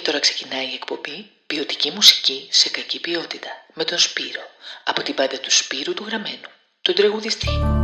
Και τώρα ξεκινάει η εκπομπή «Ποιοτική μουσική σε κακή ποιότητα» με τον Σπύρο, από την πάντα του Σπύρου του Γραμμένου, τον τρεγουδιστή.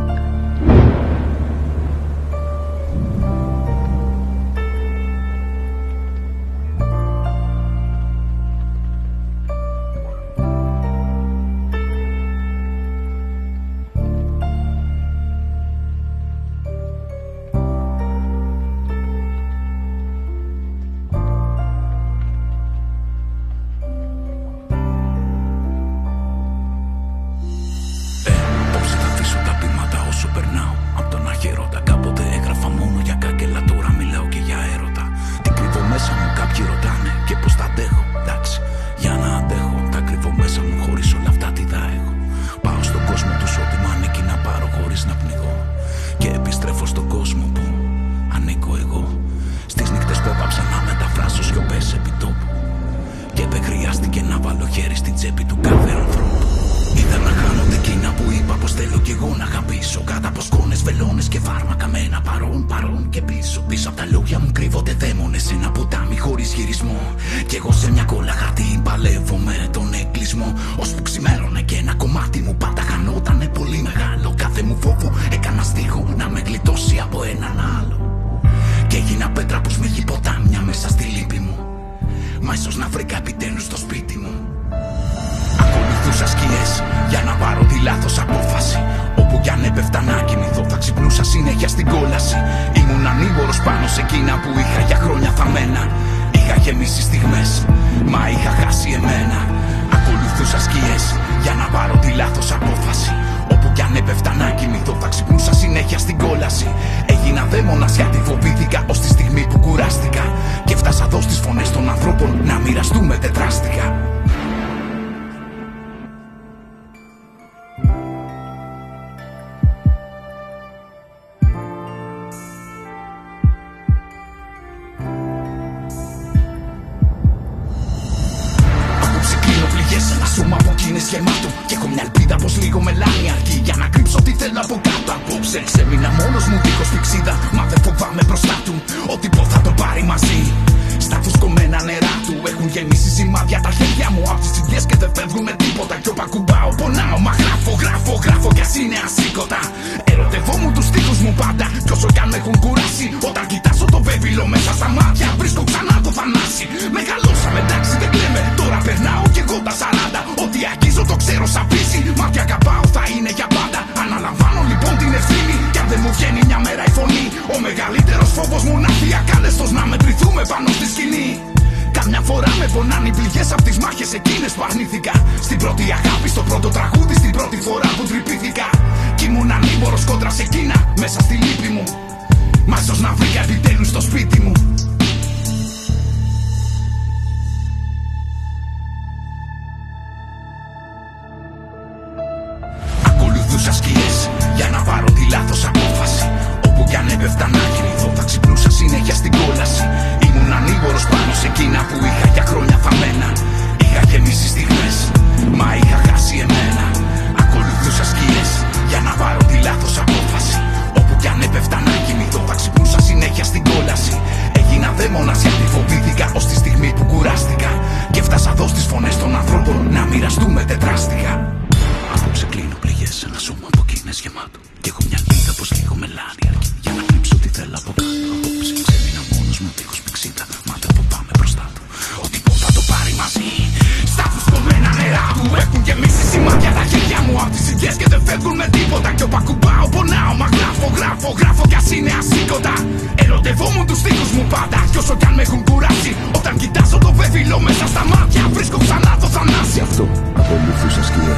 και δεν φεύγουν με τίποτα. Κι όπα κουμπάω, πονάω. Μα γράφω, γράφω, γράφω κι ας είναι ασήκωτα. Ερωτευόμουν τους τείχου μου πάντα. Κι όσο κι αν με έχουν κουράσει, όταν κοιτάζω το βέβαιο μέσα στα μάτια, βρίσκω ξανά το θανάσι. αυτό ακολουθούσα σκιέ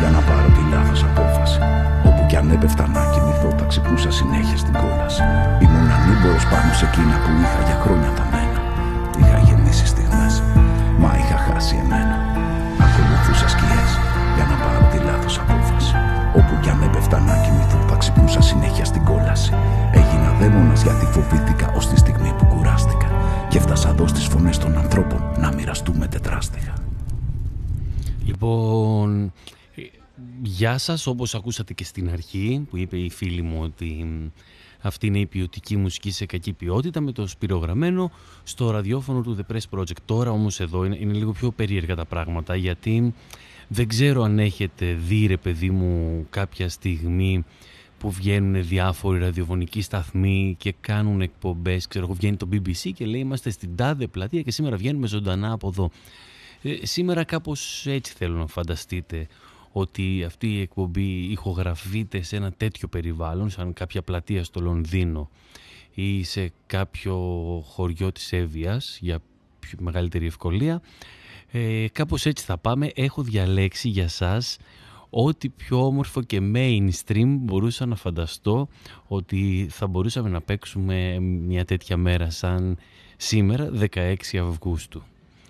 για να πάρω τη λάθος απόφαση. Όπου κι αν έπεφτα να κοιμηθώ, τα ξυπνούσα συνέχεια στην κόλαση. Ήμουν ανήμπορος πάνω σε εκείνα που είχα για χρόνια θαμμένα. Είχα γεννήσει στιγμές, μα είχα χάσει εμένα. Ακολουθούσα σκιέ για να πάρω τη λάθος απόφαση. Όπου κι αν έπεφτα να κοιμηθώ, θα ξυπνούσα συνέχεια στην κόλαση. Έγινα δαίμονας γιατί φοβήθηκα ως τη στιγμή που κουράστηκα. Και έφτασα εδώ στις φωνές των ανθρώπων να μοιραστούμε τετράστιχα. Λοιπόν, γεια σας, όπως ακούσατε και στην αρχή που είπε η φίλη μου ότι αυτή είναι η ποιοτική μουσική σε κακή ποιότητα με το σπυρογραμμένο στο ραδιόφωνο του The Press Project. Τώρα όμως εδώ είναι, είναι λίγο πιο περίεργα τα πράγματα γιατί δεν ξέρω αν έχετε δει ρε παιδί μου κάποια στιγμή που βγαίνουν διάφοροι ραδιοφωνικοί σταθμοί και κάνουν εκπομπές. Ξέρω εγώ βγαίνει το BBC και λέει είμαστε στην τάδε πλατεία και σήμερα βγαίνουμε ζωντανά από εδώ. Ε, σήμερα κάπως έτσι θέλω να φανταστείτε ότι αυτή η εκπομπή ηχογραφείται σε ένα τέτοιο περιβάλλον, σαν κάποια πλατεία στο Λονδίνο ή σε κάποιο χωριό της Εύβοιας για πιο μεγαλύτερη ευκολία. Ε, κάπως έτσι θα πάμε. Έχω διαλέξει για σας ό,τι πιο όμορφο και mainstream μπορούσα να φανταστώ ότι θα μπορούσαμε να παίξουμε μια τέτοια μέρα σαν σήμερα 16 Αυγούστου.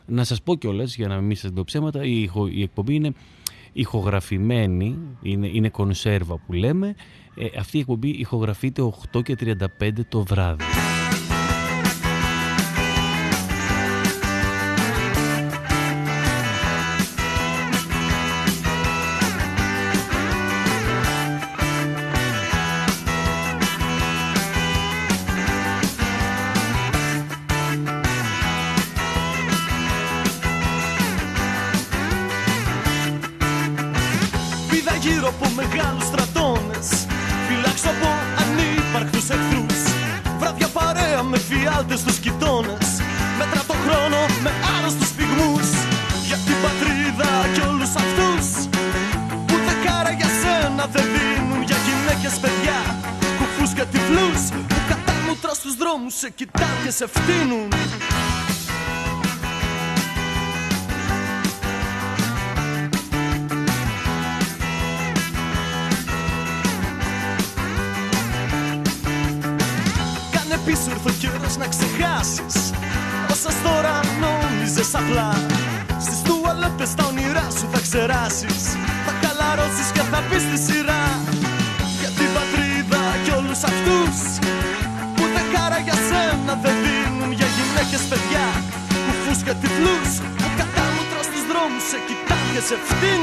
Να σας πω κιόλας για να μην σας δω ψέματα η, η εκπομπή είναι ηχογραφημένη, είναι, είναι κονσέρβα που λέμε. Ε, αυτή η εκπομπή ηχογραφείται 8 και 35 το βράδυ. Κοιτάνε και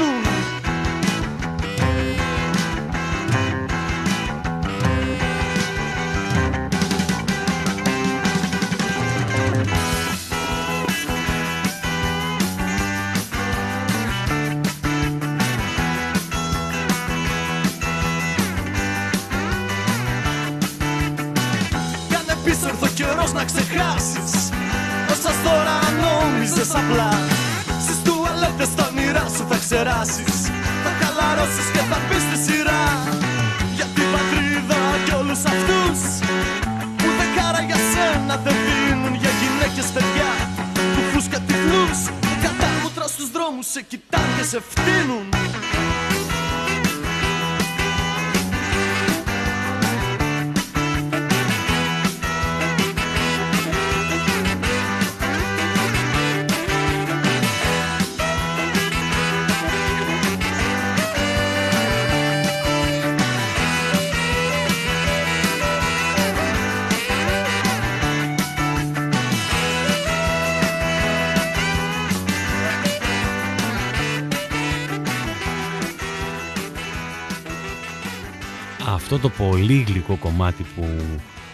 αυτό το πολύ γλυκό κομμάτι που,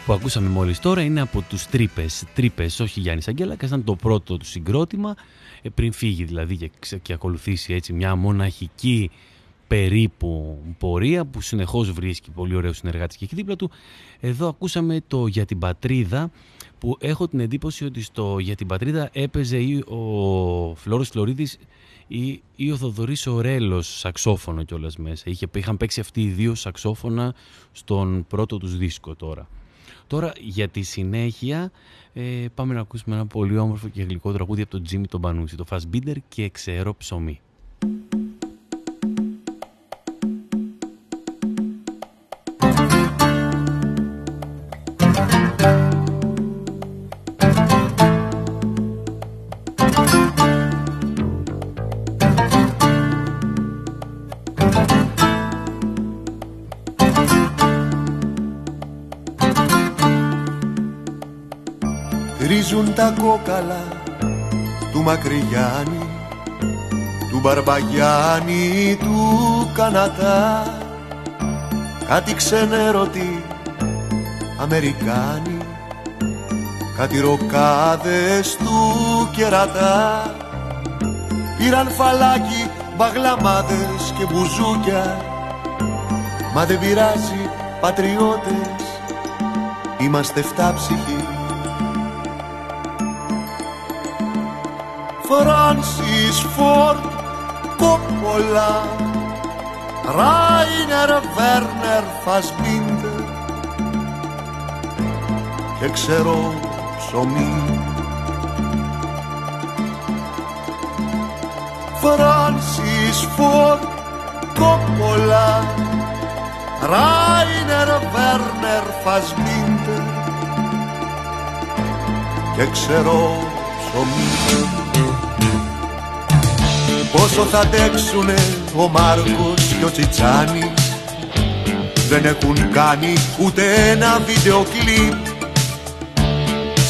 που ακούσαμε μόλις τώρα είναι από τους Τρύπες. Τρύπες, όχι Γιάννης Αγγέλακας, ήταν το πρώτο του συγκρότημα, ε, πριν φύγει δηλαδή και, και ακολουθήσει έτσι μια μοναχική περίπου πορεία που συνεχώς βρίσκει πολύ ωραίους συνεργάτες και εκεί δίπλα του. Εδώ ακούσαμε το «Για την πατρίδα» που έχω την εντύπωση ότι στο «Για την πατρίδα» έπαιζε ο Φλόρος Φλωρίδης ή, ή ο Θοδωρής Ορέλος σαξόφωνο κιόλας μέσα. Είχε, είχαν παίξει αυτοί οι δύο σαξόφωνα στον πρώτο τους δίσκο τώρα. Τώρα για τη συνέχεια ε, πάμε να ακούσουμε ένα πολύ όμορφο και γλυκό τραγούδι από τον Τζίμι τον Πανούση, το Fassbinder και ξέρω ψωμί. Τα κόκαλα του Μακρυγιάννη του Μπαρμπαγιάννη του Κανατά. Κάτι ξενερωτή Αμερικάνοι κάτι ροκάδες του κερατά. Πήραν φαλάκι, μπαγλαμάδες και μπουζούκια μα δεν πειράζει πατριώτες είμαστε φτάψυχοι Φράνσις Φόρτ Κόπολα Ράινερ Βέρνερ Φασμπίντερ και ξέρω ψωμί. Φράνσις Φόρτ Κόπολα Ράινερ Βέρνερ Φασμπίντερ και ξέρω ψωμί Πόσο θα αντέξουνε ο Μάρκος και ο Τσιτσάνης; Δεν έχουν κάνει ούτε ένα βίντεο κλιπ.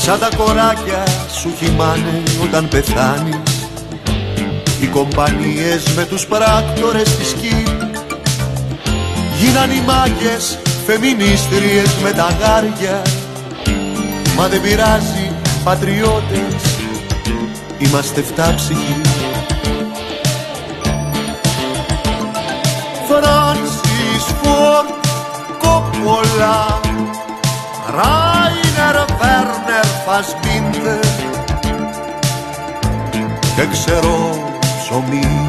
Σαν τα κοράκια σου χυμάνε όταν πεθάνεις. Οι κομπανίες με τους πράκτορες της ΚΙΠ Γίναν οι μάγκες φεμινίστριες με τα γάρια. Μα δεν πειράζει πατριώτες Είμαστε φτάψυχοι Κόπολα Ράινερ Βέρνερ Φασμπίντερ και ξέρω ψωμί.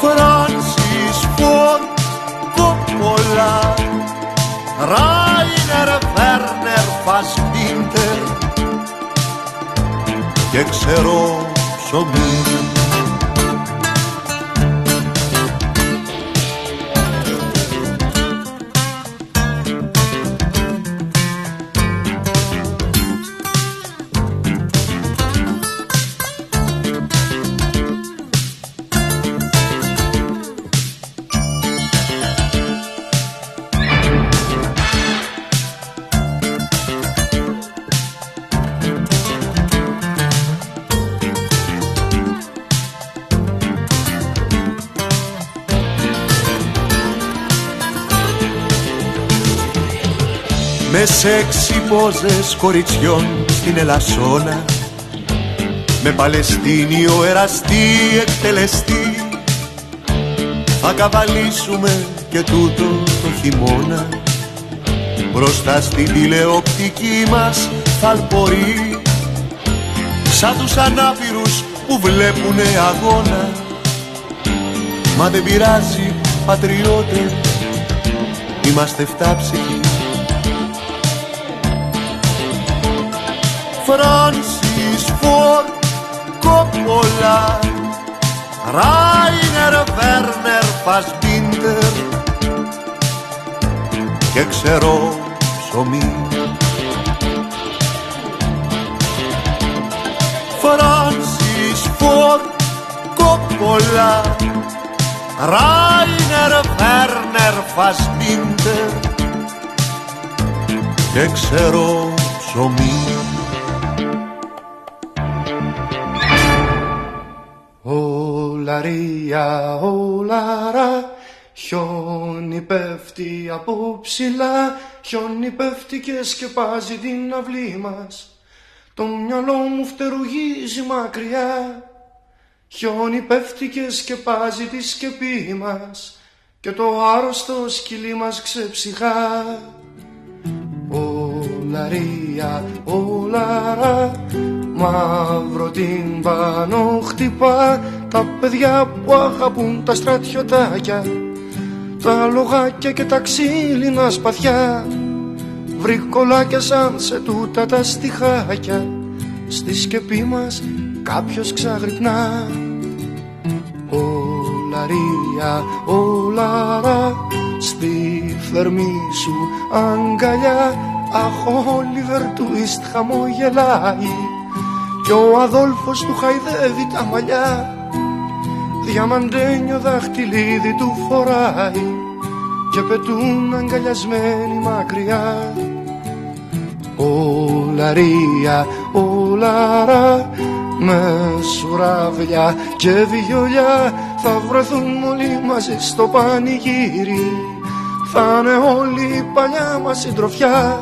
Φράνσις Φόρτ Κόπολα Ράινερ Βέρνερ Φασμπίντερ και ξέρω ψωμί Με σεξι πόζες κοριτσιών στην Ελασσόνα. Με Παλαιστίνιο εραστή εκτελεστή. Θα καβαλήσουμε και τούτο το χειμώνα. Μπροστά στην τηλεοπτική μας θαλπορεί Σαν τους ανάπηρους που βλέπουνε αγώνα. Μα δεν πειράζει πατριώτες. Είμαστε φτάψυχοι Φράνσις Φόρτ Κόπολα Ράινερ Βέρνερ Φασμπίντερ. Και ξέρω ψωμί. Φράνσις Φόρτ Κόπολα Ράινερ Βέρνερ Φασμπίντερ. Και ξέρω ψωμί Ολαρία, ολαρά Χιόνι πέφτει από ψηλά Χιόνι πέφτει και σκεπάζει την αυλή μας. Το μυαλό μου φτερουγίζει μακριά. Χιόνι πέφτει και σκεπάζει τη σκεπή μας. Και το άρρωστο σκυλί μας ξεψυχά Ολαρία, ολαρά Μαύρο την πάνω χτυπά. Τα παιδιά που αγαπούν τα στρατιωτάκια Τα λογάκια και τα ξύλινα σπαθιά. Βρικολάκια σαν σε τούτα τα στιχάκια. Στη σκεπή μας κάποιος ξαγρυπνά. Ολαρία, ολαρά Στη θερμή σου αγκαλιά Αχ, ο Όλιβερ Τουίστ χαμογελάει κι ο Αδόλφος του χαϊδεύει τα μαλλιά. Διαμαντένιο δαχτυλίδι του φοράει Και πετούν αγκαλιασμένοι μακριά. Ολαρία, ολαρά Με σουράβλια και βιολιά Θα βρεθούν όλοι μαζί στο πανηγύρι. Θα είναι όλη η παλιά μας συντροφιά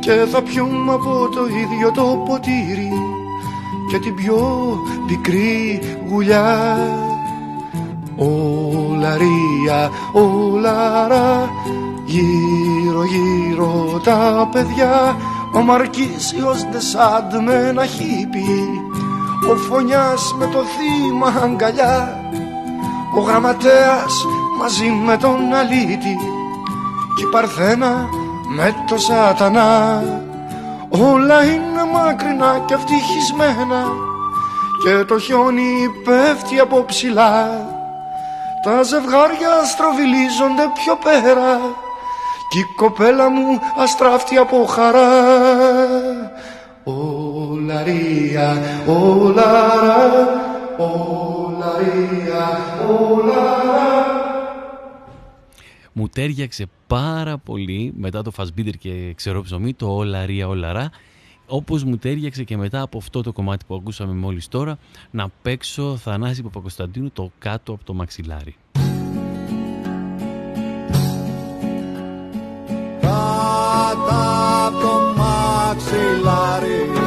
και θα πιούμε από το ίδιο το ποτήρι και την πιο πικρή γουλιά. Ολαρία, ολαρά Γύρω γύρω τα παιδιά. Ο Μαρκίσιος Ντεσάντ με ένα χίπι. Ο Φωνιάς με το θύμα αγκαλιά. Ο Γραμματέας μαζί με τον Αλίτη Κι η Παρθένα με το Σατανά Όλα είναι μακρινά και ευτυχισμένα. Και το χιόνι πέφτει από ψηλά. Τα ζευγάρια στροβιλίζονται πιο πέρα. Κι η κοπέλα μου αστράφτει από χαρά. Ολαρία, ολαρά, ολαρία, μου τέριαξε πάρα πολύ μετά το Φασμπίτερ και ξερό ψωμί, το Ολαρία Ολαρά, όπως μου τέριαξε και μετά από αυτό το κομμάτι που ακούσαμε μόλις τώρα, να παίξω Θανάση Παπακοσταντίνου το κάτω από το μαξιλάρι. Κάτω από το μαξιλάρι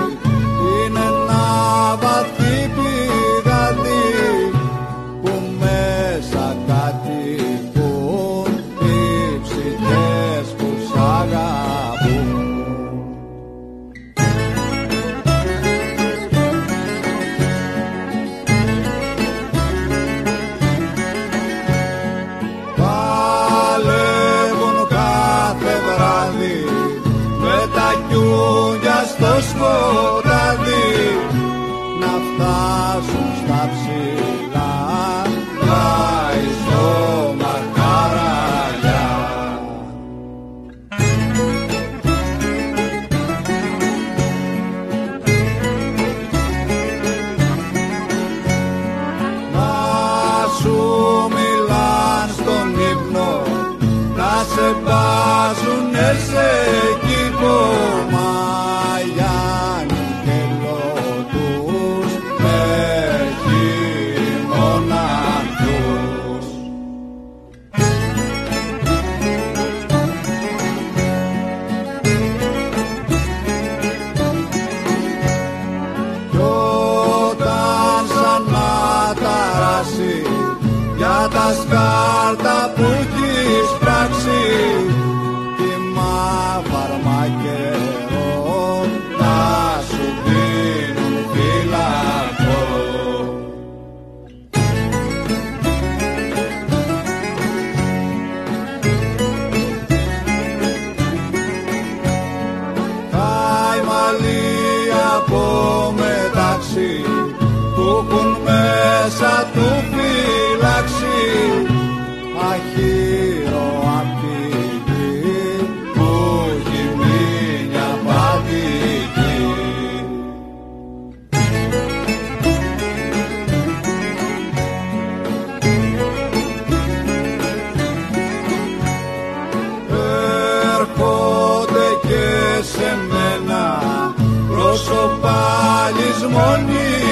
ούτε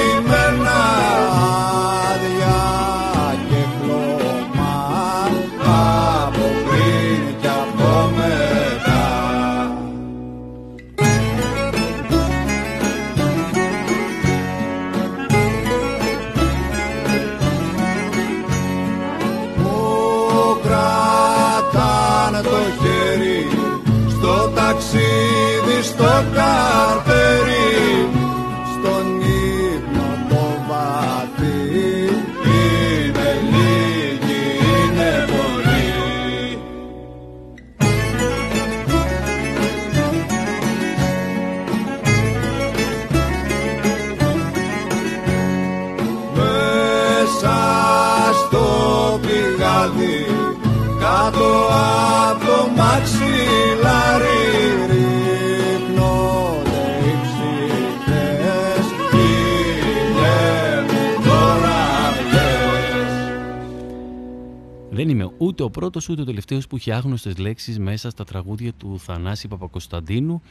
ο πρώτος ούτε ο τελευταίος που έχει άγνωστες λέξεις μέσα στα τραγούδια του Θανάση Παπακοσταντίνου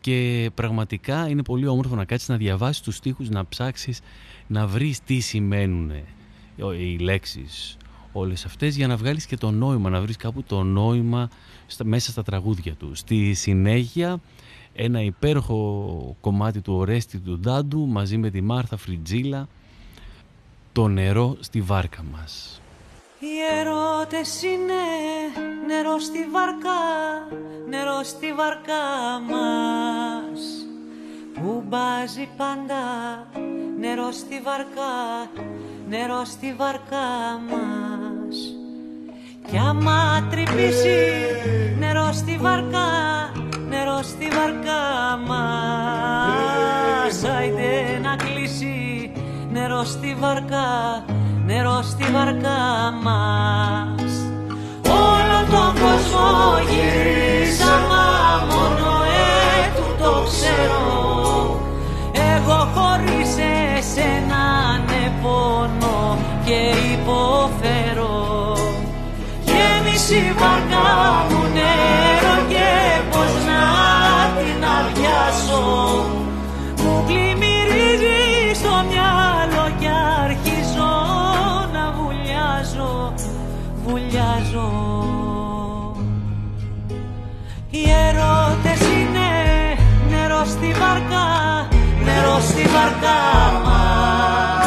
και πραγματικά είναι πολύ όμορφο να κάτσεις να διαβάσεις τους στίχους, να ψάξεις να βρεις τι σημαίνουν οι λέξεις όλες αυτές για να βγάλεις και το νόημα, να βρεις κάπου το νόημα μέσα στα τραγούδια του. Στη συνέχεια ένα υπέροχο κομμάτι του Ορέστη του Ντάντου μαζί με τη Μάρθα Φριτζίλα το νερό στη βάρκα μας. Οι ερώτες είναι νερό στη βάρκα, νερό στη βάρκα μας. Που μπάζει πάντα νερό στη βάρκα, νερό στη βάρκα μας. Κι άμα τρυπήσει νερό στη βάρκα, νερό στη βάρκα μας. Άιντε να κλείσει νερό στη βάρκα, νερό στη βάρκα μας. Όλο τον κόσμο γυρίσαμε μόνο έτου το ξέρω. Εγώ χωρίς εσένα ναι πόνο και υποφέρω. Γέμισε η βάρκα μου βάρκα, νερό στη βάρκα μας.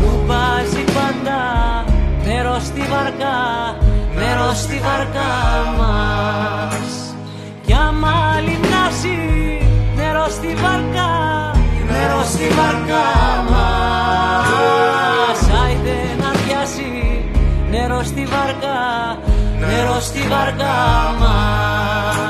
Που βάζει πάντα νερό στη βάρκα, νερό στη βάρκα μας. Κι άμα λιμνάσει νερό στη βάρκα, νερό στη βάρκα μας. Άιντε να πιάσει νερό στη βάρκα, νερό στη βάρκα μας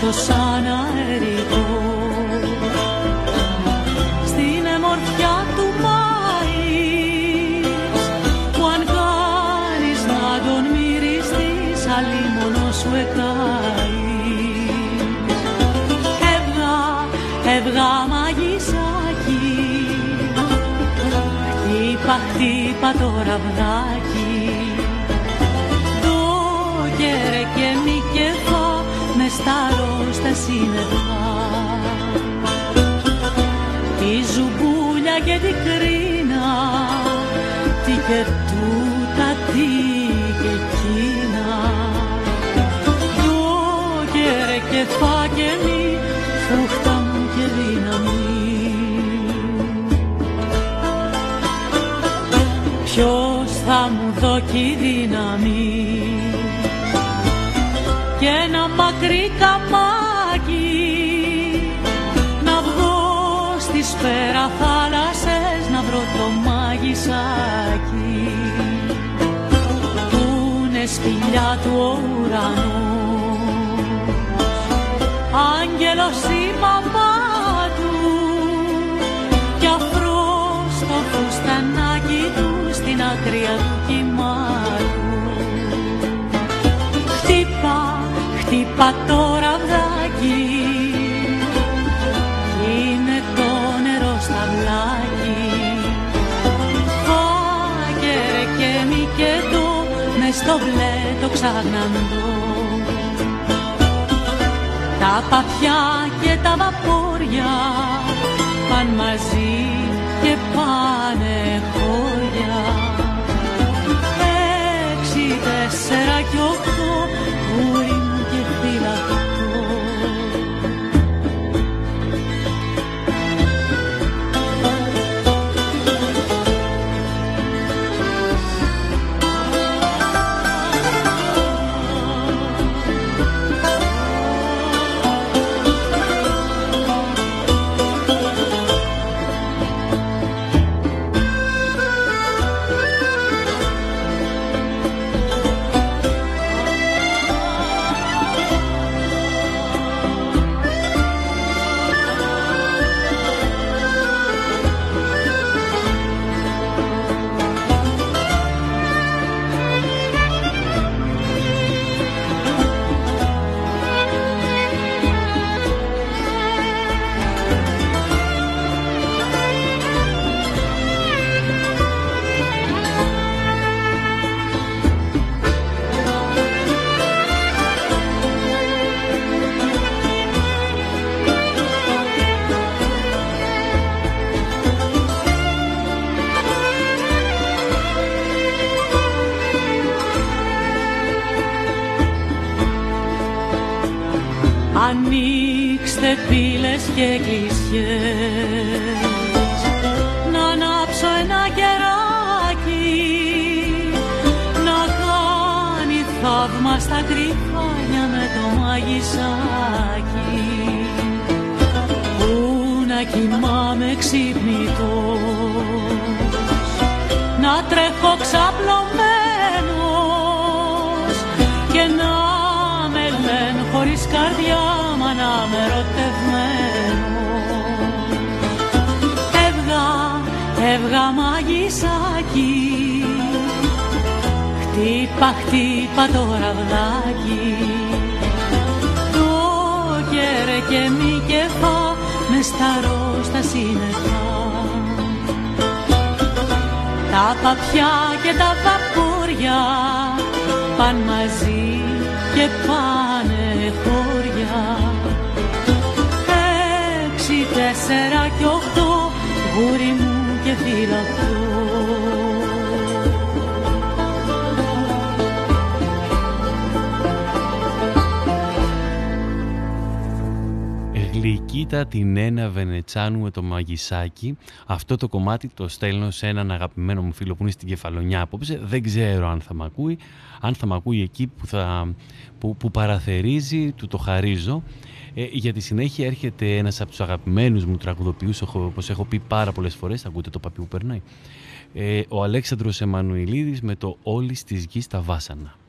τα πιαστώ σαν αερικό στην εμορφιά του Μάης που αν κάνεις να τον μυριστείς άλλη μόνο σου εκάεις Έβγα, έβγα μαγισάκι Χτύπα, χτύπα το φά και μη Φούχτα μου και δύναμη Ποιος θα μου δώσει δύναμη και ένα μακρύ καμάκι να βγω στις πέρα θάλασσες να βρω το μάγισσάκι που είναι σπηλιά του ουρανού πατώραβδάκι είναι το νερό στα βλάκι. Φάγερε και μη και το μες στο μπλε το ξαναντώ τα παπιά και τα βαπόρια παν μαζί και εκκλησιές να ανάψω ένα κεράκι να κάνει θαύμα στα κρυφάνια με το μαγισάκι που να κοιμάμαι ξυπνητός να τρέχω ξαπλωμένος και να με λένε χωρίς καρδιά μα να με Έβγα μαγισάκι Χτύπα, χτύπα το ραβδάκι. Το κέρε και μη κεφά Μες σταρό στα σύννεφα Τα παπιά και τα βαπόρια Παν μαζί και πάνε χώρια τέσσερα και οχτώ Γούρι μου και φυλαχτώ Γλυκίτα την ένα Βενετσάνου με το μαγισάκι. Αυτό το κομμάτι το στέλνω σε έναν αγαπημένο μου φίλο που είναι στην Κεφαλονιά απόψε. Δεν ξέρω αν θα μ' ακούει. Αν θα μ' ακούει εκεί που, θα, που, που παραθερίζει, του το χαρίζω. Ε, για τη συνέχεια έρχεται ένας από τους αγαπημένους μου τραγουδοποιούς, όπως έχω πει πάρα πολλές φορές, ακούτε το παπί που περνάει, ε, ο Αλέξανδρος Εμμανουηλίδης με το «Όλη της γης τα βάσανα».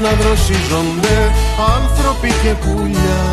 Να δροσίζονται άνθρωποι και πουλιά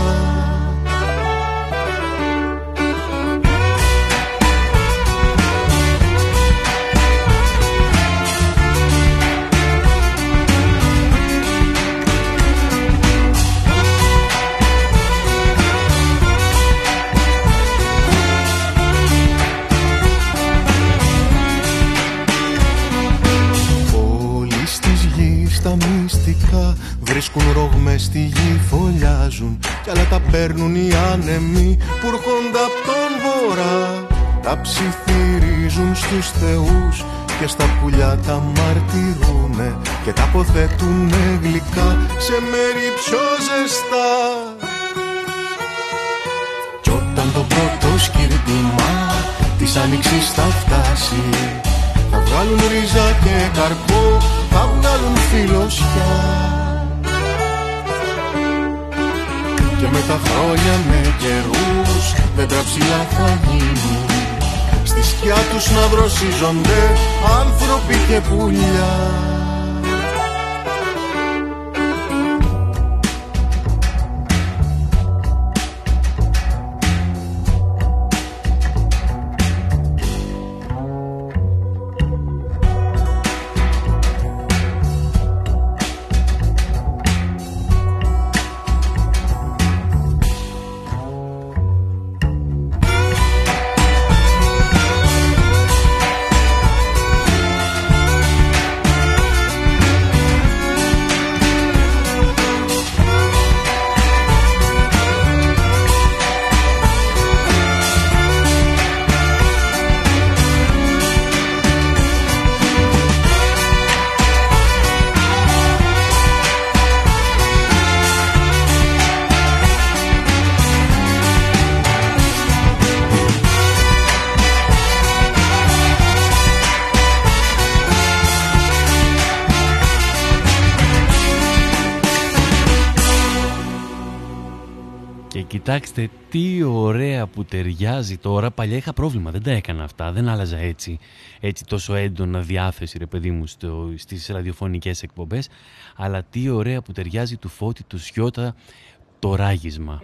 ψιθυρίζουν στους θεούς και στα πουλιά τα μαρτυρούνε και τα αποθέτουνε γλυκά σε μέρη πιο ζεστά. Κι όταν το πρώτο σκύρτημα της άνοιξης θα φτάσει θα βγάλουν ρίζα και καρπό θα βγάλουν φιλοσιά. Και με τα χρόνια με καιρούς δέντρα ψηλά θα γίνουν στη σκιά τους να δροσίζονται άνθρωποι και πουλιά Κοιτάξτε τι ωραία που ταιριάζει τώρα. Παλιά είχα πρόβλημα, δεν τα έκανα αυτά, δεν άλλαζα έτσι, έτσι τόσο έντονα διάθεση ρε παιδί μου στο, στις ραδιοφωνικές εκπομπές. Αλλά τι ωραία που ταιριάζει του Φώτη του Σιώτα το ράγισμα.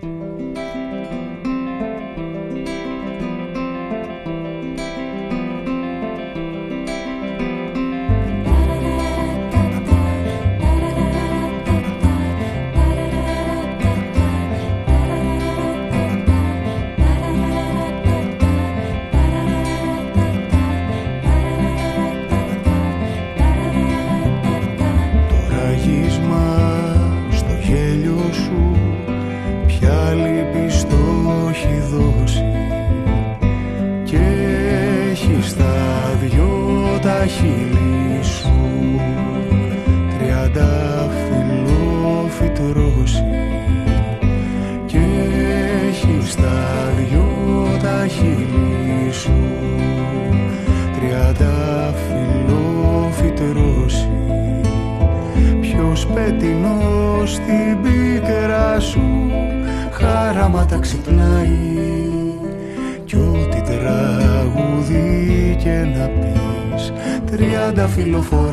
xilofón.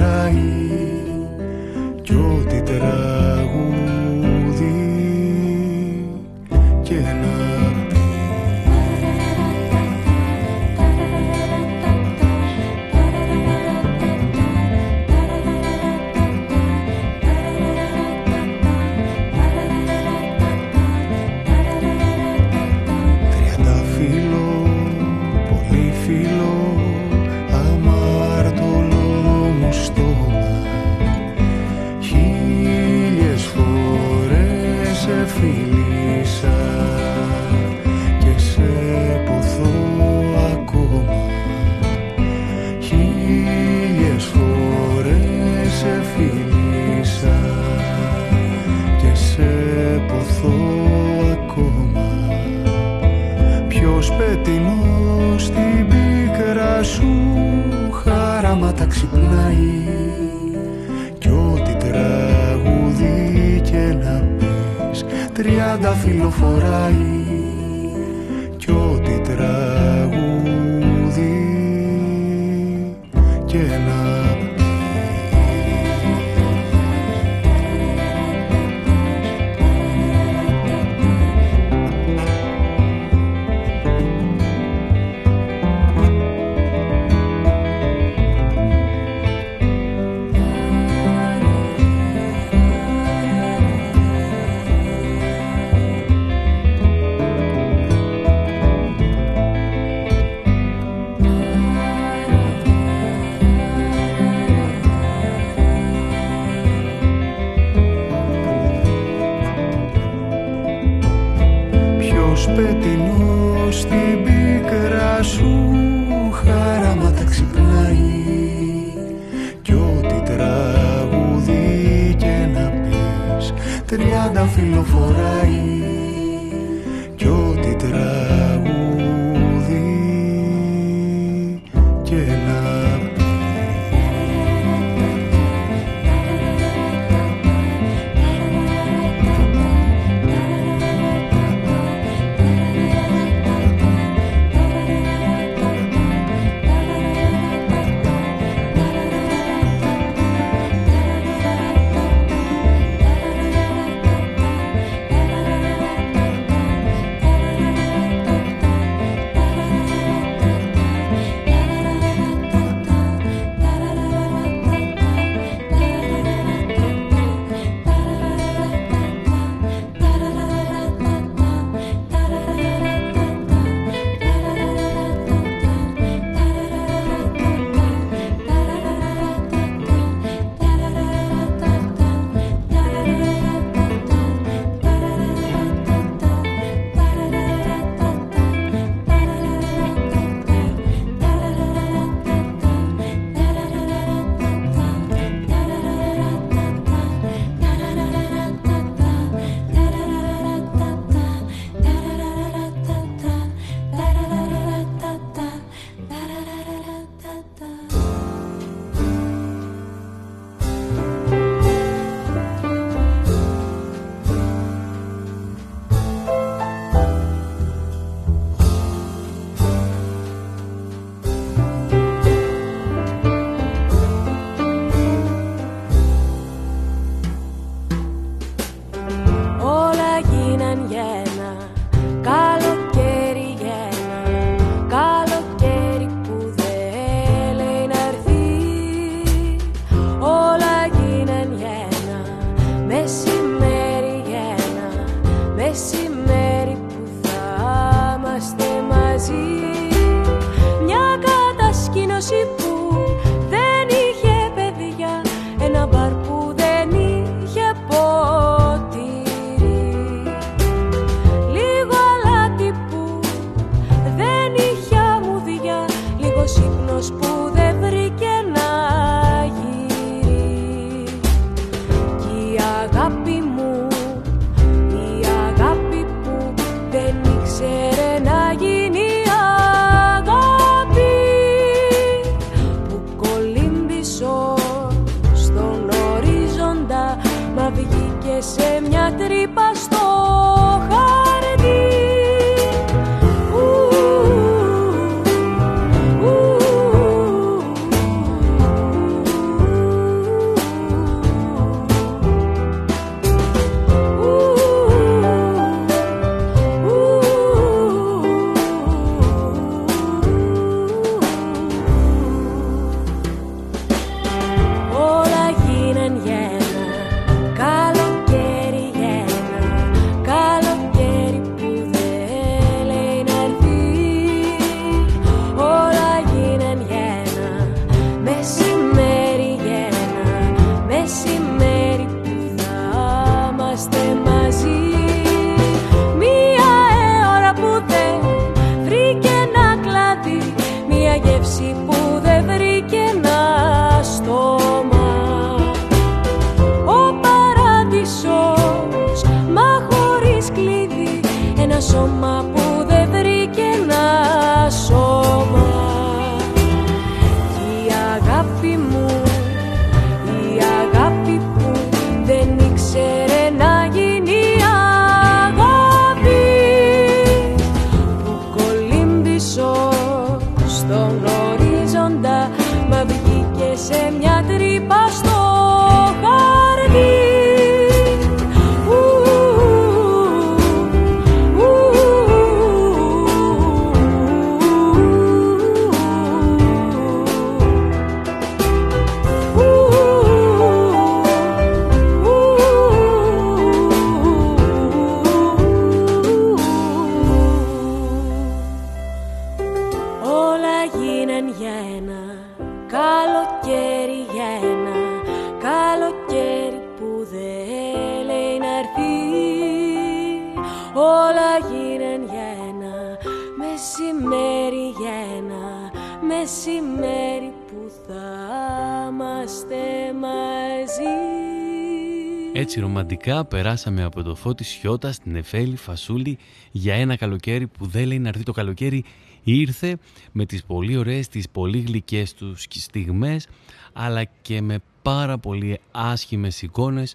Έτσι ρομαντικά περάσαμε από το φώτι Σιώτα στην Εφέλη Φασούλη για ένα καλοκαίρι που δεν λέει να έρθει το καλοκαίρι ήρθε με τις πολύ ωραίες, τις πολύ γλυκές τους στιγμές αλλά και με πάρα πολύ άσχημες εικόνες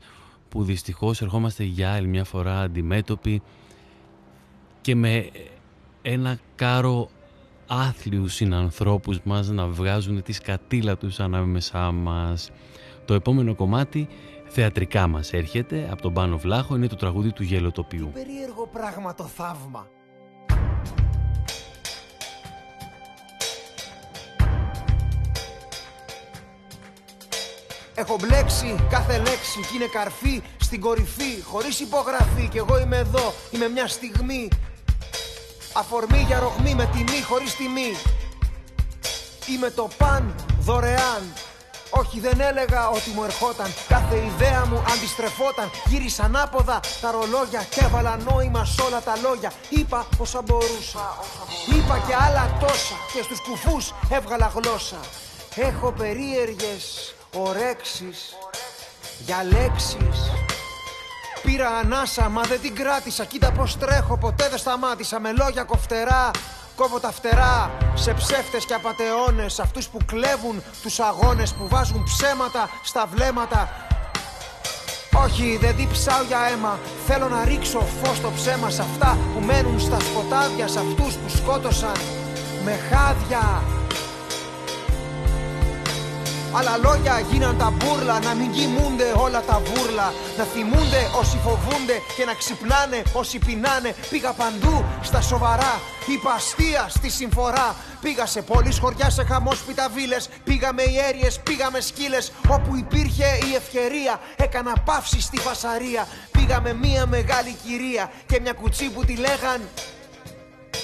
που δυστυχώς ερχόμαστε για άλλη μια φορά αντιμέτωποι και με ένα κάρο άθλιους συνανθρώπους μας να βγάζουν τη σκατήλα τους ανάμεσά μας. Το επόμενο κομμάτι θεατρικά μας έρχεται από τον Πάνο Βλάχο είναι το τραγούδι του γελοτοπιού. Περίεργο πράγμα το θαύμα. Έχω μπλέξει κάθε λέξη και είναι καρφί στην κορυφή Χωρίς υπογραφή και εγώ είμαι εδώ, είμαι μια στιγμή Αφορμή για ρογμή με τιμή χωρίς τιμή Είμαι το παν δωρεάν όχι δεν έλεγα ότι μου ερχόταν. Κάθε ιδέα μου αντιστρεφόταν. Γύρισα ανάποδα τα ρολόγια Και έβαλα νόημα σ' όλα τα λόγια. Είπα όσα μπορούσα. Είπα και άλλα τόσα. Και στους κουφούς έβγαλα γλώσσα. Έχω περίεργες ορέξεις Για λέξεις. Πήρα ανάσα μα δεν την κράτησα. Κοίτα πως τρέχω. Ποτέ δεν σταμάτησα. Με λόγια κοφτερά Κόβω τα φτερά σε ψεύτες και απατεώνες Αυτούς που κλέβουν τους αγώνες Που βάζουν ψέματα στα βλέμματα όχι, δεν διψάω για αίμα. Θέλω να ρίξω φως στο ψέμα σε αυτά που μένουν στα σκοτάδια, σε αυτούς που σκότωσαν με χάδια. Άλλα λόγια γίναν τα μπούρλα Να μην κοιμούνται όλα τα βούρλα. Να θυμούνται όσοι φοβούνται Και να ξυπνάνε όσοι πεινάνε. Πήγα παντού στα σοβαρά Είπα αστεία στη συμφορά. Πήγα σε πόλεις, χωριά, σε χαμόσπιτα βίλες Πήγα με ιέριες, πήγα με σκύλες. Όπου υπήρχε η ευκαιρία Έκανα παύση στη φασαρία. Πήγα με μία μεγάλη κυρία Και μια κουτσί που τη λέγαν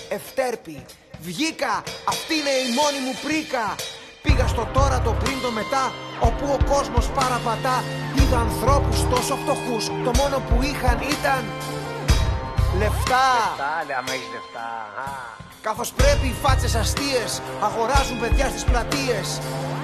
Ευτέρπη Βγήκα, αυτή είναι η μόνη μου πρίκα Πήγα στο τώρα, το πριν, το μετά Όπου ο κόσμος παραπατά. Είδα ανθρώπους τόσο φτωχούς Το μόνο που είχαν ήταν Λεφτά. Λεφτά, λέει, άμα έχεις λεφτά Καθώς πρέπει οι φάτσες αστείες Αγοράζουν παιδιά στις πλατείες.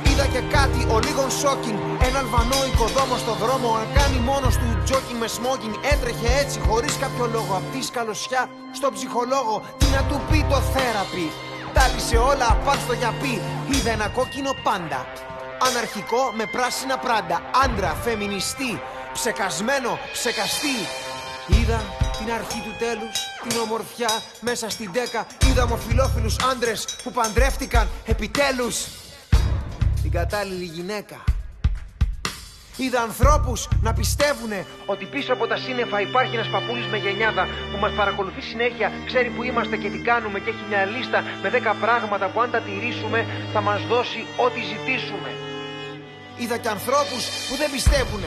Είδα και κάτι ο λίγον σόκιν Ένα αλβανό οικοδόμο στο δρόμο Αν κάνει μόνος του τζόκιν με σμόκιν Έτρεχε έτσι χωρίς κάποιο λόγο. Απ' τη σκαλωσιά στον ψυχολόγο Τι να του πει το θέραπι τάλισε όλα πάνω στο γιαπί Είδα ένα κόκκινο πάντα. Αναρχικό με πράσινα πράντα. Άντρα, φεμινιστή. Ψεκασμένο, ψεκαστή. Είδα την αρχή του τέλους Την ομορφιά μέσα στην τέκα. Είδα ομοφιλόφιλους άντρες που παντρεύτηκαν επιτέλους. Την κατάλληλη γυναίκα Είδα ανθρώπους να πιστεύουν ότι πίσω από τα σύννεφα υπάρχει ένας παππούλης με γενιάδα που μας παρακολουθεί συνέχεια, ξέρει που είμαστε και τι κάνουμε και έχει μια λίστα με 10 πράγματα που αν τα τηρήσουμε θα μας δώσει ό,τι ζητήσουμε. Είδα και ανθρώπους που δεν πιστεύουν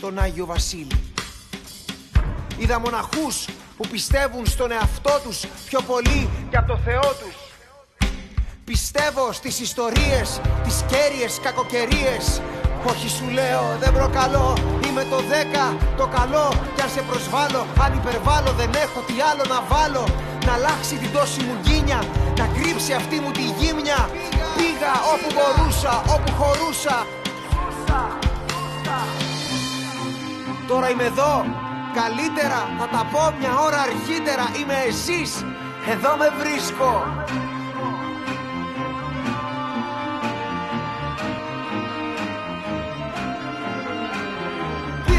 τον Άγιο Βασίλη. Είδα μοναχούς που πιστεύουν στον εαυτό τους πιο πολύ και από το Θεό τους. Πιστεύω στις ιστορίες, τις κέρυες κακοκαιρίες όχι σου λέω δεν προκαλώ. Είμαι το δέκα το καλό. Κι αν σε προσβάλλω αν υπερβάλλω Δεν έχω τι άλλο να βάλω. Να αλλάξει την τόση μου γκίνια Να κρύψει αυτή μου τη γύμνια. Πήγα όπου μπορούσα Όπου χωρούσα. Τώρα είμαι εδώ Καλύτερα θα τα πω μια ώρα αρχίτερα Είμαι εσείς Εδώ με βρίσκω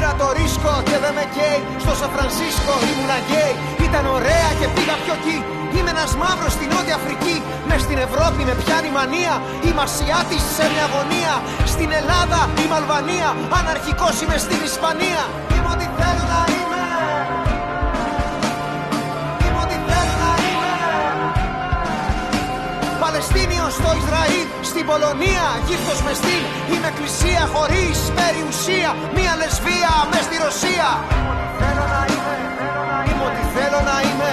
πήρα το ρίσκο και δεν με καίει. Στο Σαν Φρανσίσκο ήμουνα γκέι. Ήταν ωραία και πήγα πιο εκεί. Είμαι ένας μαύρος στην Νότια Αφρική. Μες στην Ευρώπη με πιάνει μανία. Είμαι Ασιάτης σε μια γωνία. Στην Ελλάδα είμαι Αλβανία. Αναρχικός είμαι στην Ισπανία. Είμαι ό,τι θέλω να είμαι Είμαι Παλαιστίνιος στο Ισραήλ στην Πολωνία γύφτος μες στυλ Είμαι εκκλησία χωρίς περιουσία. Μια λεσβία μες στη Ρωσία. Θέλω να είμαι, είμαι ό,τι θέλω να είμαι.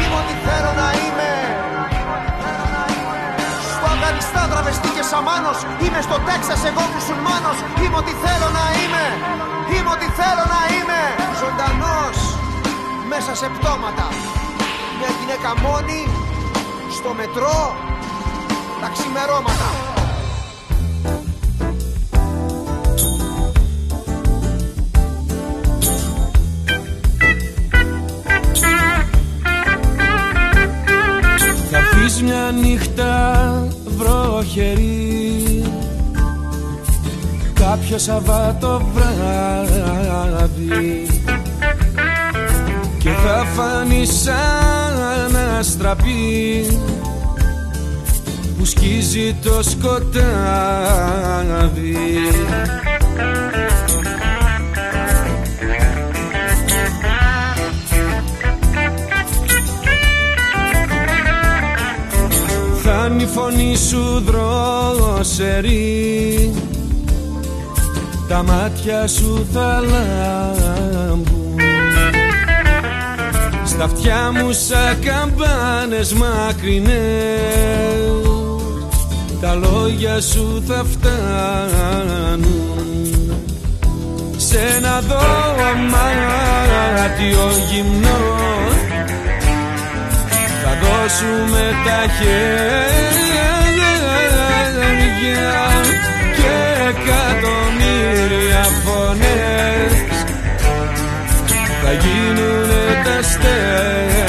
Είμαι ό,τι θέλω να είμαι. Στο Αφγανιστάν τραβεστή και σαμάνος. Είμαι στο Τέξας εγώ μουσουλμάνος. Είμαι ό,τι θέλω να είμαι. Είμαι ό,τι θέλω να είμαι. Ζωντανός μέσα σε πτώματα. Μια γυναίκα μόνη στο μετρό τα ξημερώματα. Θα μια νύχτα βροχερή. Κάποιο Σαββάτο βράδυ. Και θα φανεί σαν αστραπή σκίζει το σκοτάδι. Θα είναι η φωνή σου δρόσερη. Τα μάτια σου θα λάμπουν. Στα αυτιά μου σαν καμπάνες μακρινές τα λόγια σου θα φτάνουν σε ένα δωμάτιο γυμνός. Θα δώσουμε τα χέρια και εκατομμύρια φωνές. Θα γίνουνε τα αστέρια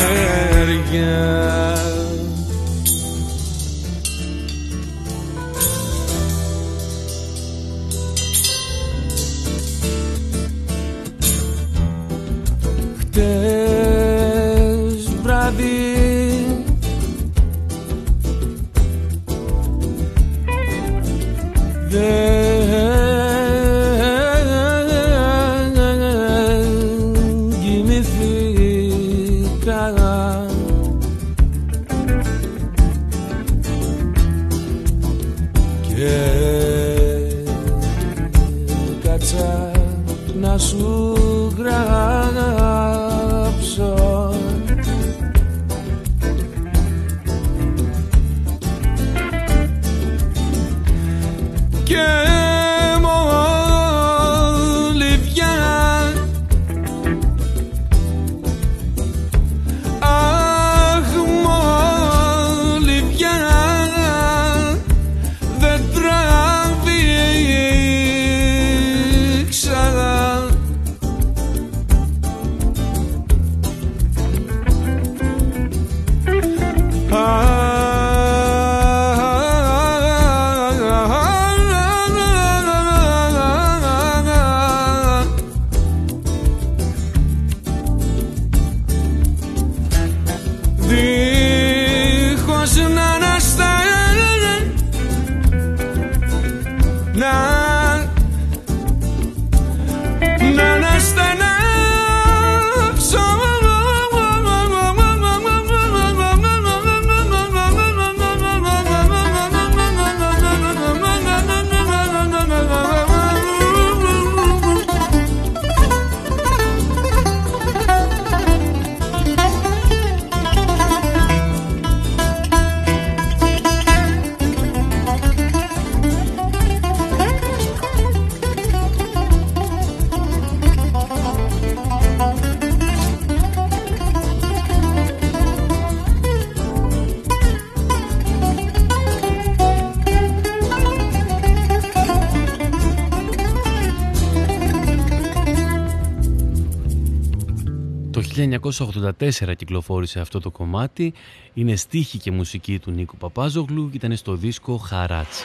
1984 κυκλοφόρησε αυτό το κομμάτι. Είναι στίχη και μουσική του Νίκου Παπάζογλου και ήταν στο δίσκο Χαράτσι.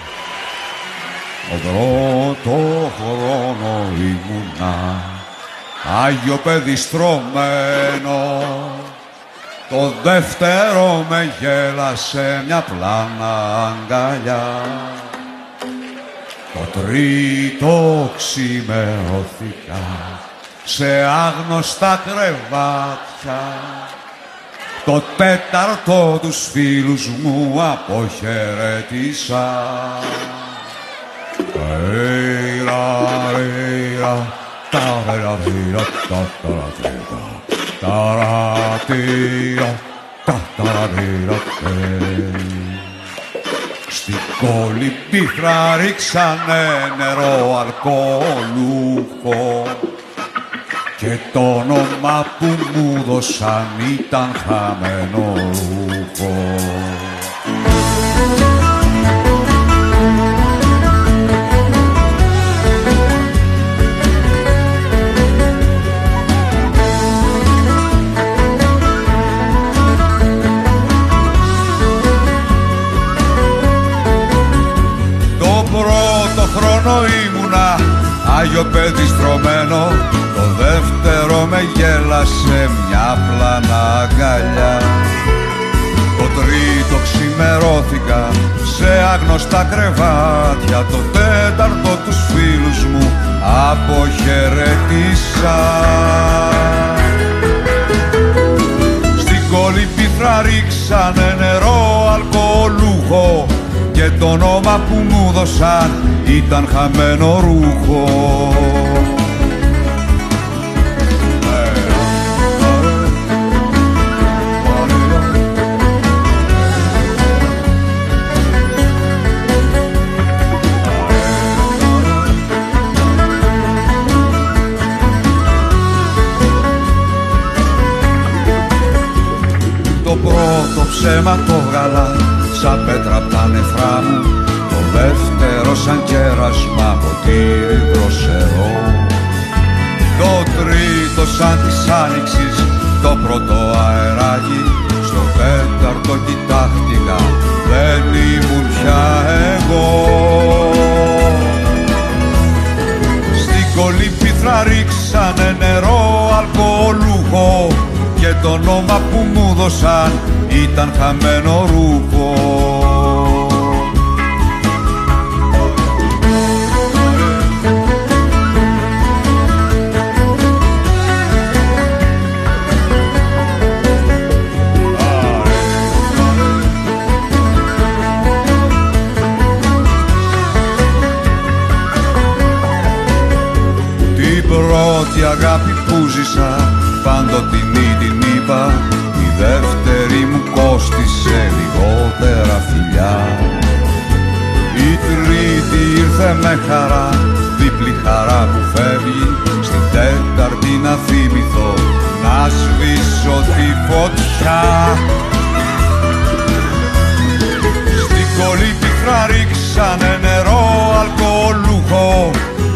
Ο πρώτο χρόνο ήμουνα Άγιο παιδί στρωμένο Το δεύτερο με γέλασε μια πλάνα αγκαλιά Το τρίτο ξημερώθηκα σε άγνωστα κρεβάτια. Το τέταρτο τους φίλους μου αποχαιρέτησα. Ρέιρα, ρέιρα, τα ρέιρα, ρέιρα, τα ταρατήρα, ταρατήρα, τα ταρατήρα, Στην κόλλη πίχρα ρίξανε νερό αλκοολούχο και το όνομα που μου δώσαν ήταν χαμένο ρούχο. Το πρώτο χρόνο ήμουνα Άγιο παιδί στρωμένο δεύτερο με γέλασε μια πλάνα αγκαλιά Το τρίτο ξημερώθηκα σε άγνωστα κρεβάτια. Το τέταρτο τους φίλους μου αποχαιρετήσα Στην κολυπήθρα ρίξανε νερό αλκοολούχο και το όνομα που μου δώσαν ήταν χαμένο ρούχο ψέμα το βγάλα σαν πέτρα απ' τα νεφρά μου. Το δεύτερο σαν κέρασμα ποτήρι δροσερό το τρίτο σαν της άνοιξης το πρώτο αεράκι. Στο τέταρτο κοιτάχτηκα δεν ήμουν πια εγώ. Στην κολύπηθρα ρίξανε νερό αλκοολούχο και το όνομα που μου δώσαν ήταν χαμένο ρούχο. Την πρώτη αγάπη που ζήσα πάντοτινή την είπα η δεύτερη μου κόστισε λιγότερα φιλιά η τρίτη ήρθε με χαρά δίπλη χαρά που φεύγει στην τέταρτη να θυμηθώ να σβήσω τη φωτιά. Στην κολύπηθρα ρίξανε νερό αλκοολούχο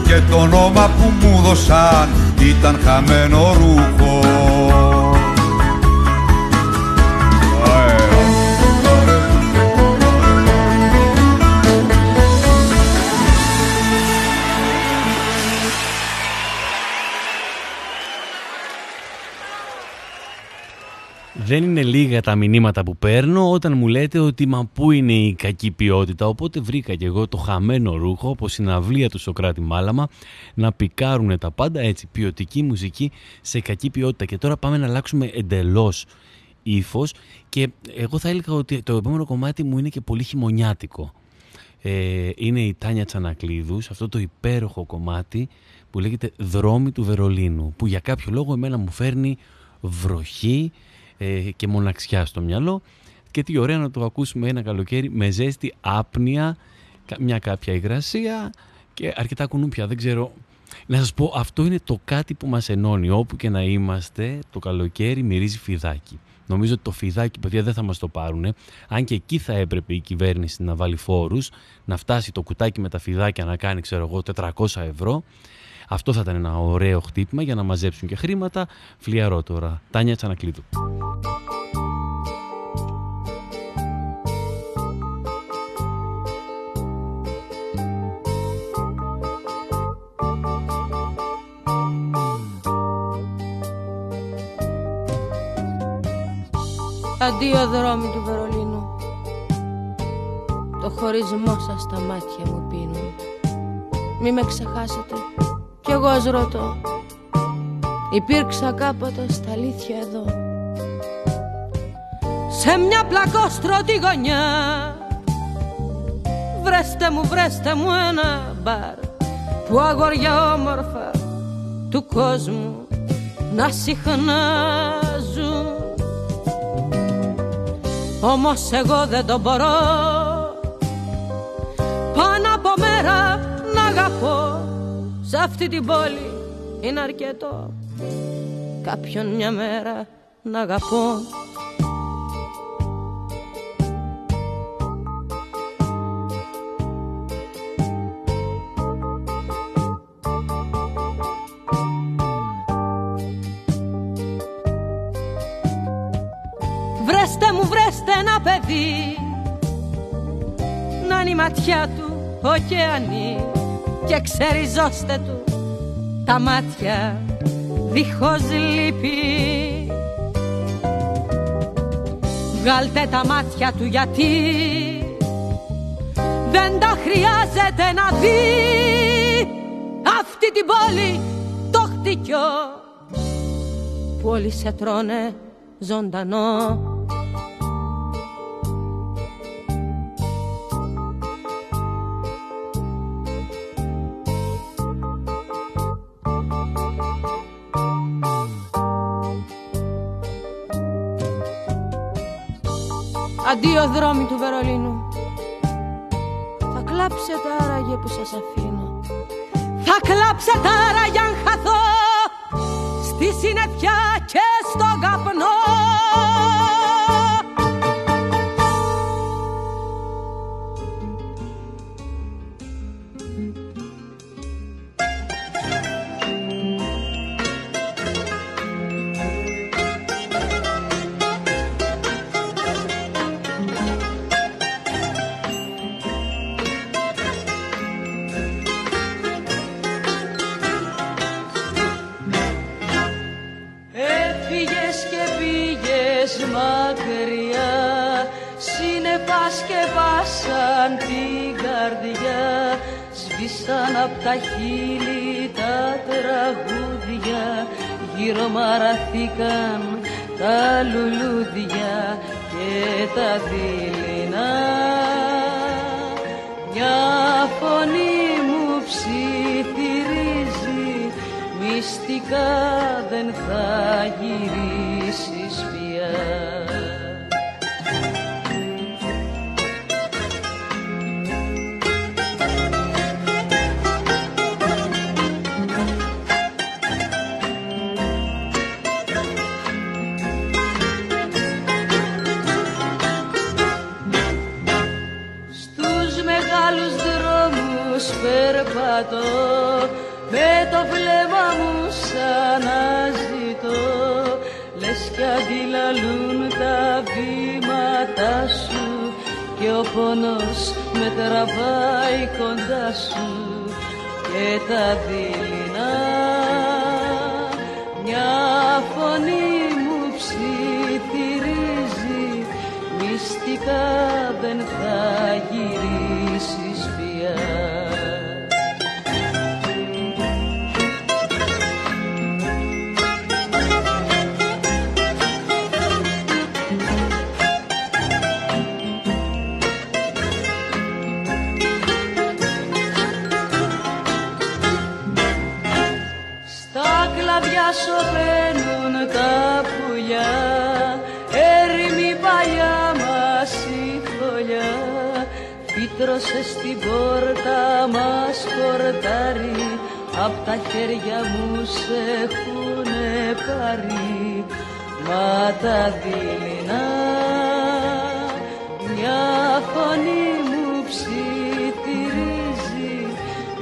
και το όνομα που μου δώσαν ήταν χαμένο ρούχο Δεν είναι λίγα τα μηνύματα που παίρνω όταν μου λέτε ότι μα πού είναι η κακή ποιότητα. Οπότε βρήκα και εγώ το χαμένο ρούχο από συναυλία του Σοκράτη Μάλαμα να πικάρουν τα πάντα έτσι ποιοτική μουσική σε κακή ποιότητα. Και τώρα πάμε να αλλάξουμε εντελώς ύφος και εγώ θα έλεγα ότι το επόμενο κομμάτι μου είναι και πολύ χειμωνιάτικο. Ε, είναι η Τάνια Τσανακλείδους, αυτό το υπέροχο κομμάτι που λέγεται «Δρόμοι του Βερολίνου» που για κάποιο λόγο εμένα μου φέρνει βροχή ε, και μοναξιά στο μυαλό και τι ωραία να το ακούσουμε ένα καλοκαίρι με ζέστη άπνοια, μια κάποια υγρασία και αρκετά κουνούπια. Δεν ξέρω. Να σας πω, αυτό είναι το κάτι που μας ενώνει. Όπου και να είμαστε, το καλοκαίρι μυρίζει φιδάκι. Νομίζω ότι το φιδάκι, παιδιά, δεν θα μας το πάρουν. Αν και εκεί θα έπρεπε η κυβέρνηση να βάλει φόρους, να φτάσει το κουτάκι με τα φιδάκια να κάνει, ξέρω εγώ, 400 ευρώ. Αυτό θα ήταν ένα ωραίο χτύπημα για να μαζέψουν και χρήματα. Φλιαρό τώρα. Τάνια Τσανακλείδου. Αντίο δρόμοι του Βερολίνου Το χωρισμό σας στα μάτια μου πίνουν Μη με ξεχάσετε Κι εγώ ας ρωτώ. Υπήρξα κάποτε στα αλήθεια εδώ. Σε μια πλακόστρωτη γωνιά. Βρέστε μου, βρέστε μου ένα μπαρ Που αγόρια όμορφα του κόσμου να συχνάζουν. Όμως εγώ δεν το μπορώ Σε αυτή την πόλη είναι αρκετό. Κάποιον μια μέρα να αγαπώ. Βρέστε μου βρέστε ένα παιδί. Να είναι η ματιά του ωκεανή Και ξεριζώστε του τα μάτια δίχως λύπη. Βγάλτε τα μάτια του γιατί δεν τα χρειάζεται να δει. Αυτή την πόλη το χτυκιό που όλοι σε τρώνε ζωντανό Αντίο δρόμοι του Βερολίνου. Θα κλάψετε άραγε που σας αφήνω. Θα κλάψετε άραγε αν χαθώ. Στη συννεφιά και στον καπνό τα χείλη τα τραγούδια γύρω μαραθήκαν τα λουλούδια και τα δειλινά. Μια φωνή μου ψιθυρίζει μυστικά δεν θα γυρίσεις πια με το βλέμμα μου σαν να ζητώ λες κι αντιλαλούν τα βήματα σου και ο πόνος με τραβάει κοντά σου και τα δειλινά. Μια φωνή μου ψιθυρίζει μυστικά δεν θα γυρίσεις φύτρωσε στην πόρτα μας χορτάρι απ' τα χέρια μου σε έχουνε πάρει. Μα τα δειλινά μια φωνή μου ψιθυρίζει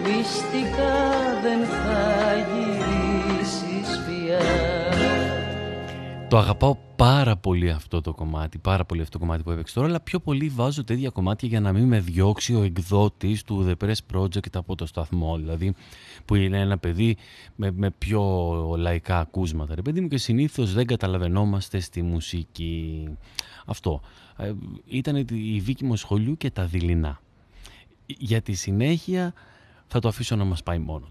μυστικά δεν θα Το αγαπάω πάρα πολύ αυτό το κομμάτι, πάρα πολύ αυτό το κομμάτι που έπαιξε τώρα, αλλά πιο πολύ βάζω τέτοια κομμάτια για να μην με διώξει ο εκδότης του The Press Project από το σταθμό, δηλαδή που είναι ένα παιδί με, με πιο λαϊκά ακούσματα, ρε παιδί μου, και συνήθως δεν καταλαβαίνόμαστε στη μουσική. Αυτό. Ε, ήταν η δίκη μου σχολείου και τα δειλινά. Για τη συνέχεια θα το αφήσω να μας πάει μόνος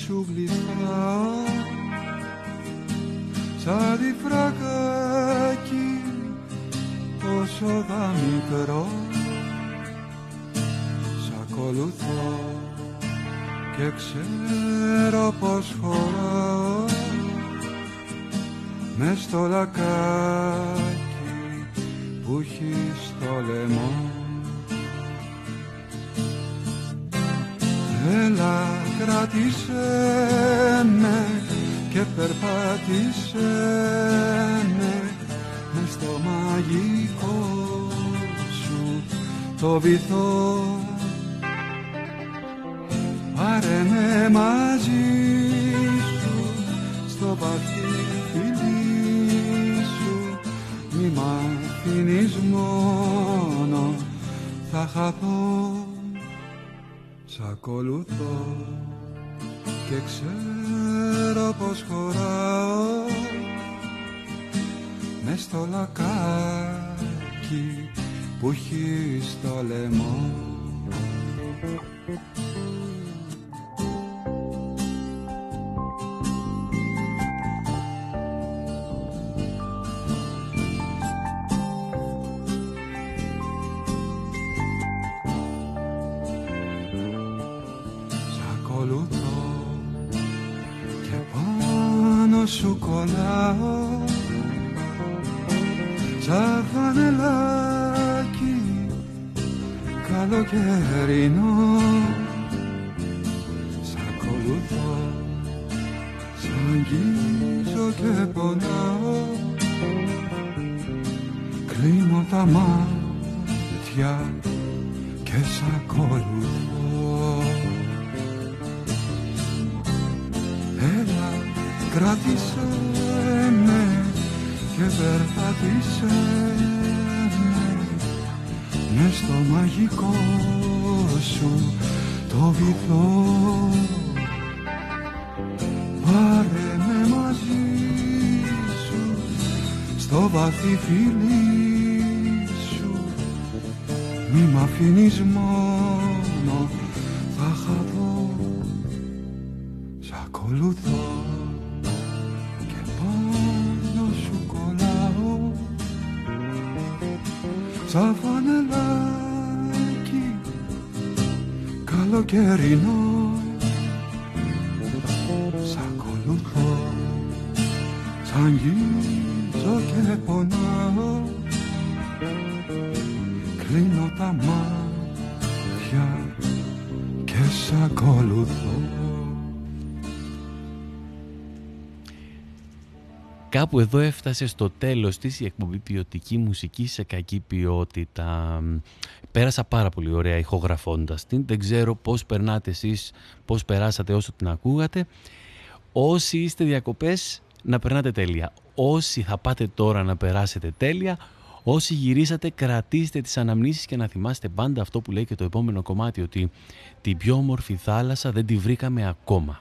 σου γλυφά σαν τη φραγάκι όσο θα μικρό. Σ' ακολουθώ και ξέρω πως χωράω μες στο λακάκι που έχεις στο λαιμό. Έλα κράτησέ με και περπάτησέ με μες στο μαγικό σου το βυθό. Πάρε με μαζί σου στο βαθύ φιλί σου. Μη μ' αφήνεις μόνο θα χαθώ. Σ' ακολουθώ και ξέρω πως χωράω μες στο λακάκι που έχει στο λαιμό σου κολλάω σαν φανελάκι καλοκαιρινό το βυθό Πάρε με μαζί σου στο βαθύ φιλί σου. Μη μ' αφήνεις μόνο Κάπου εδώ έφτασε στο τέλος της η εκπομπή ποιοτική μουσική σε κακή ποιότητα. Πέρασα πάρα πολύ ωραία ηχογραφώντας την. Δεν ξέρω πώς περνάτε εσείς, πώς περάσατε όσο την ακούγατε. Όσοι είστε διακοπές, να περνάτε τέλεια. Όσοι θα πάτε τώρα να περάσετε τέλεια, όσοι γυρίσατε, κρατήστε τις αναμνήσεις και να θυμάστε πάντα αυτό που λέει και το επόμενο κομμάτι, ότι την πιο όμορφη θάλασσα δεν τη βρήκαμε ακόμα.